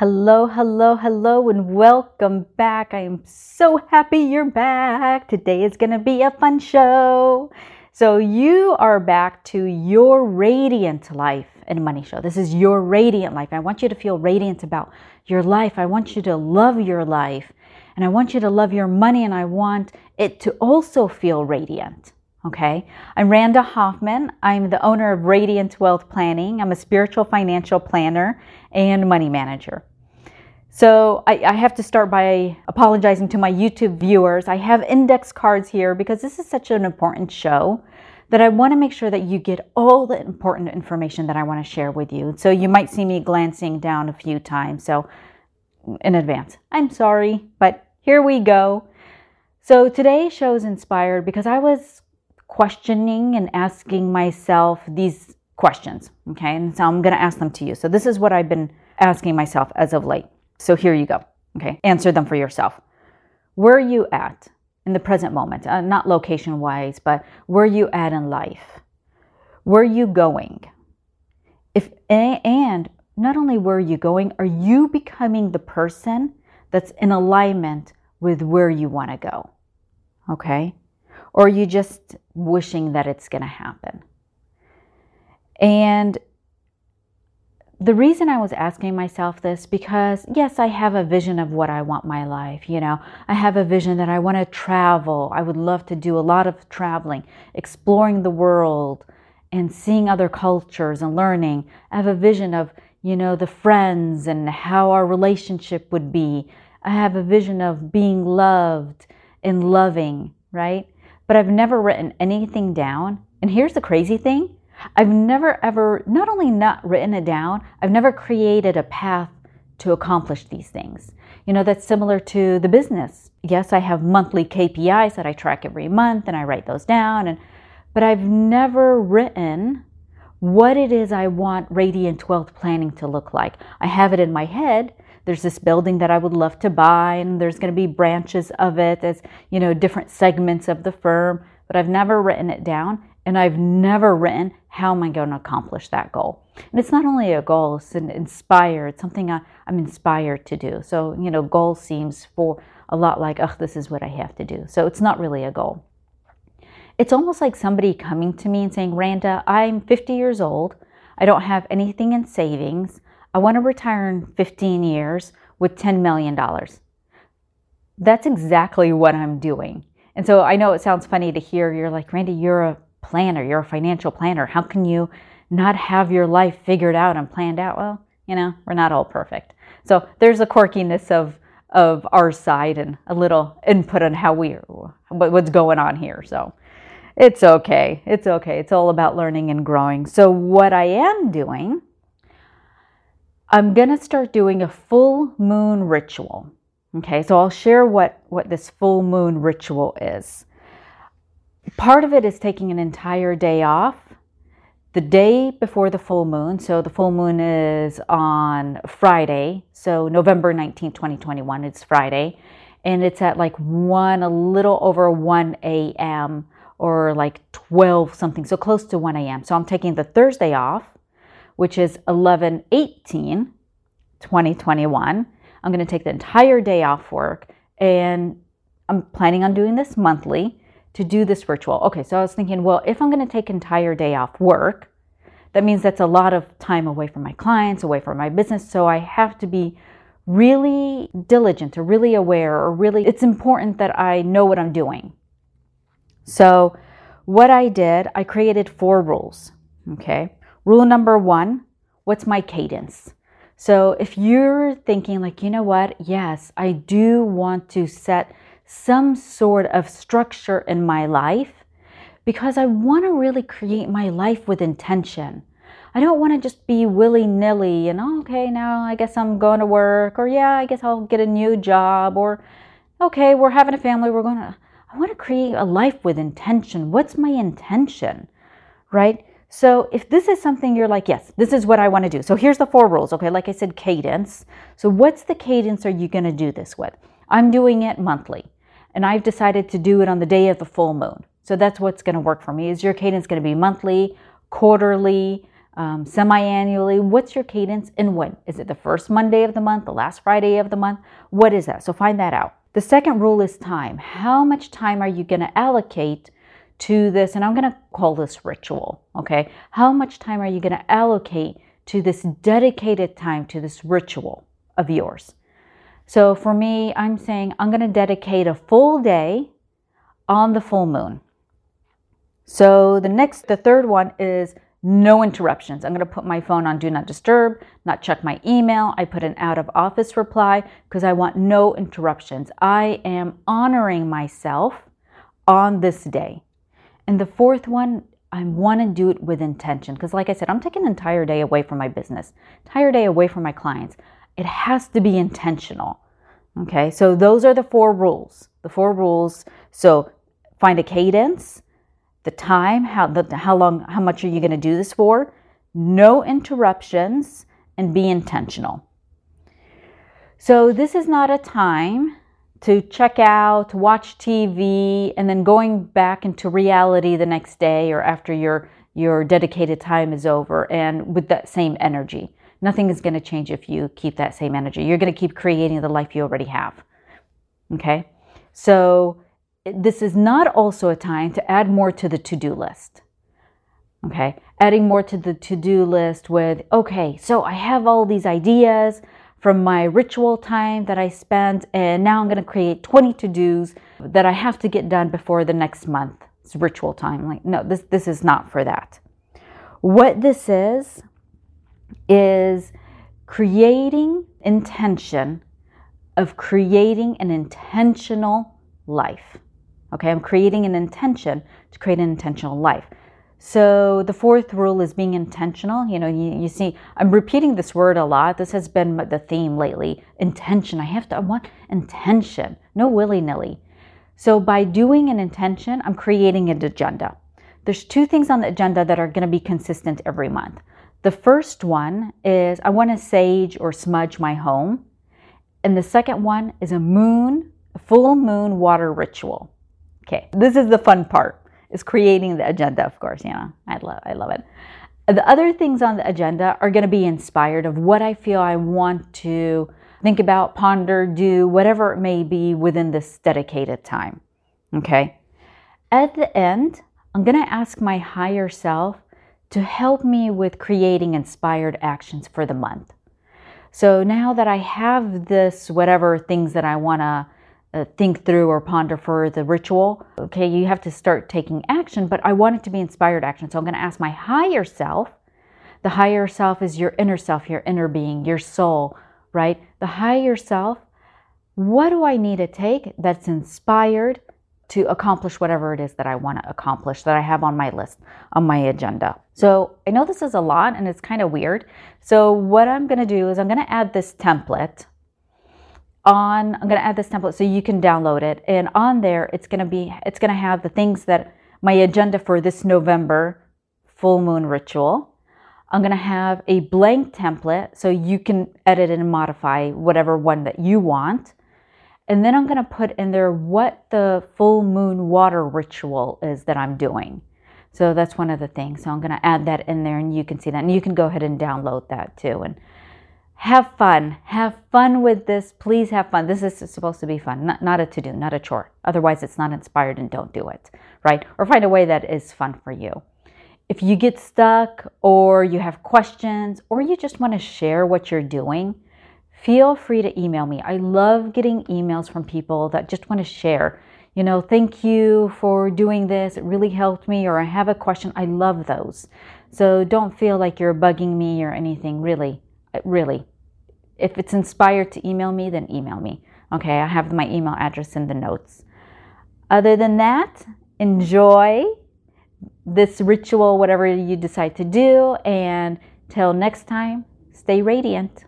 Hello, hello, hello, and welcome back. I am so happy you're back. Today is going to be a fun show. So, you are back to your radiant life and money show. This is your radiant life. I want you to feel radiant about your life. I want you to love your life, and I want you to love your money, and I want it to also feel radiant. Okay. I'm Randa Hoffman. I'm the owner of Radiant Wealth Planning. I'm a spiritual financial planner and money manager. So I, I, have to start by apologizing to my YouTube viewers. I have index cards here because this is such an important show that I want to make sure that you get all the important information that I want to share with you. So you might see me glancing down a few times. So in advance, I'm sorry, but here we go. So today's show is inspired because I was questioning and asking myself these questions. Okay. And so I'm going to ask them to you. So this is what I've been asking myself as of late. So here you go. Okay. Answer them for yourself. Where are you at in the present moment? Uh, not location wise, but where are you at in life? Where are you going? If and not only where are you going, are you becoming the person that's in alignment with where you want to go? Okay or are you just wishing that it's going to happen? And the reason I was asking myself this because yes, I have a vision of what I want my life, you know. I have a vision that I want to travel. I would love to do a lot of traveling, exploring the world and seeing other cultures and learning. I have a vision of, you know, the friends and how our relationship would be. I have a vision of being loved and loving, right? but I've never written anything down. And here's the crazy thing I've never ever, not only not written it down, I've never created a path to accomplish these things. You know, that's similar to the business. Yes, I have monthly KPIs that I track every month and I write those down and but I've never written what it is I want Radiant Wealth Planning to look like. I have it in my head, there's this building that I would love to buy, and there's going to be branches of it as, you know, different segments of the firm, but I've never written it down and I've never written how am I going to accomplish that goal. And it's not only a goal, it's an inspired, it's something I, I'm inspired to do. So, you know, goal seems for a lot like, oh, this is what I have to do. So it's not really a goal. It's almost like somebody coming to me and saying, Randa, I'm 50 years old. I don't have anything in savings. I want to retire in 15 years with $10 million. That's exactly what I'm doing. And so I know it sounds funny to hear you're like, Randa, you're a planner, you're a financial planner. How can you not have your life figured out and planned out? Well, you know, we're not all perfect. So there's a quirkiness of of our side and a little input on how we what's going on here. So it's okay. It's okay. It's all about learning and growing. So what I am doing I'm going to start doing a full moon ritual. Okay, so I'll share what, what this full moon ritual is. Part of it is taking an entire day off the day before the full moon. So the full moon is on Friday. So November 19, 2021, it's Friday. And it's at like 1, a little over 1 a.m. or like 12 something. So close to 1 a.m. So I'm taking the Thursday off which is 11 18 2021. I'm going to take the entire day off work and I'm planning on doing this monthly to do this ritual. Okay, so I was thinking, well, if I'm going to take entire day off work, that means that's a lot of time away from my clients, away from my business. So I have to be really diligent or really aware or really, it's important that I know what I'm doing. So, what I did, I created four rules. Okay. Rule number one what's my cadence? So if you're thinking, like, you know what, yes, I do want to set some sort of structure in my life because I want to really create my life with intention. I don't want to just be willy nilly and, oh, okay, now I guess I'm going to work, or yeah, I guess I'll get a new job, or okay, we're having a family, we're going to. I want to create a life with intention. What's my intention? Right? So if this is something you're like, yes, this is what I want to do. So here's the four rules. Okay, like I said, cadence. So what's the cadence are you going to do this with? I'm doing it monthly, and I've decided to do it on the day of the full moon. So that's what's going to work for me. Is your cadence going to be monthly, quarterly, um, semi annually? What's your cadence and when? Is it the first Monday of the month, the last Friday of the month? What is that? So find that out. The second rule is time. How much time are you going to allocate to this? And I'm going to call this ritual, okay? How much time are you going to allocate to this dedicated time to this ritual of yours? So for me, I'm saying I'm going to dedicate a full day on the full moon. So the next, the third one is no interruptions. I'm going to put my phone on do not disturb, not check my email. I put an out of office reply because I want no interruptions. I am honoring myself on this day. And the fourth one, I want to do it with intention because, like I said, I'm taking an entire day away from my business, entire day away from my clients. It has to be intentional. Okay, so those are the four rules. The four rules. So find a cadence the time, how the how long, how much are you going to do this for? No interruptions and be intentional. So this is not a time to check out, watch TV, and then going back into reality the next day or after your your dedicated time is over and with that same energy. Nothing is going to change if you keep that same energy. You're going to keep creating the life you already have. Okay? So this is not also a time to add more to the to do list. Okay, adding more to the to do list with, okay, so I have all these ideas from my ritual time that I spent, and now I'm going to create 20 to dos that I have to get done before the next month. It's ritual time. Like, no, this, this is not for that. What this is, is creating intention of creating an intentional life. Okay, I'm creating an intention to create an intentional life. So the fourth rule is being intentional. You know, you, you see, I'm repeating this word a lot. This has been the theme lately. Intention. I have to, I want intention, no willy nilly. So by doing an intention, I'm creating an agenda. There's two things on the agenda that are going to be consistent every month. The first one is I want to sage or smudge my home. And the second one is a moon, a full moon water ritual. Okay, this is the fun part. Is creating the agenda, of course. Know, I love, I love it. The other things on the agenda are going to be inspired of what I feel I want to think about, ponder, do, whatever it may be within this dedicated time. Okay. At the end, I'm going to ask my higher self to help me with creating inspired actions for the month. So now that I have this, whatever things that I want to uh, think through or ponder for the ritual. Okay, you have to start taking action, but I want it to be inspired action. So I'm going to ask my higher self. The higher self is your inner self, your inner being, your soul, right? The higher self, what do I need to take that's inspired to accomplish whatever it is that I want to accomplish that I have on my list, on my agenda? So I know this is a lot and it's kind of weird. So what I'm going to do is I'm going to add this template on i'm going to add this template so you can download it and on there it's going to be it's going to have the things that my agenda for this november full moon ritual i'm going to have a blank template so you can edit and modify whatever one that you want and then i'm going to put in there what the full moon water ritual is that i'm doing so that's one of the things so i'm going to add that in there and you can see that and you can go ahead and download that too and have fun. Have fun with this. Please have fun. This is supposed to be fun, not, not a to do, not a chore. Otherwise, it's not inspired and don't do it, right? Or find a way that is fun for you. If you get stuck or you have questions or you just want to share what you're doing, feel free to email me. I love getting emails from people that just want to share. You know, thank you for doing this. It really helped me, or I have a question. I love those. So don't feel like you're bugging me or anything, really uh, really. If it's inspired to email me, then email me. Okay, I have my email address in the notes. Other than that, enjoy this ritual, whatever you decide to do, and till next time, stay radiant.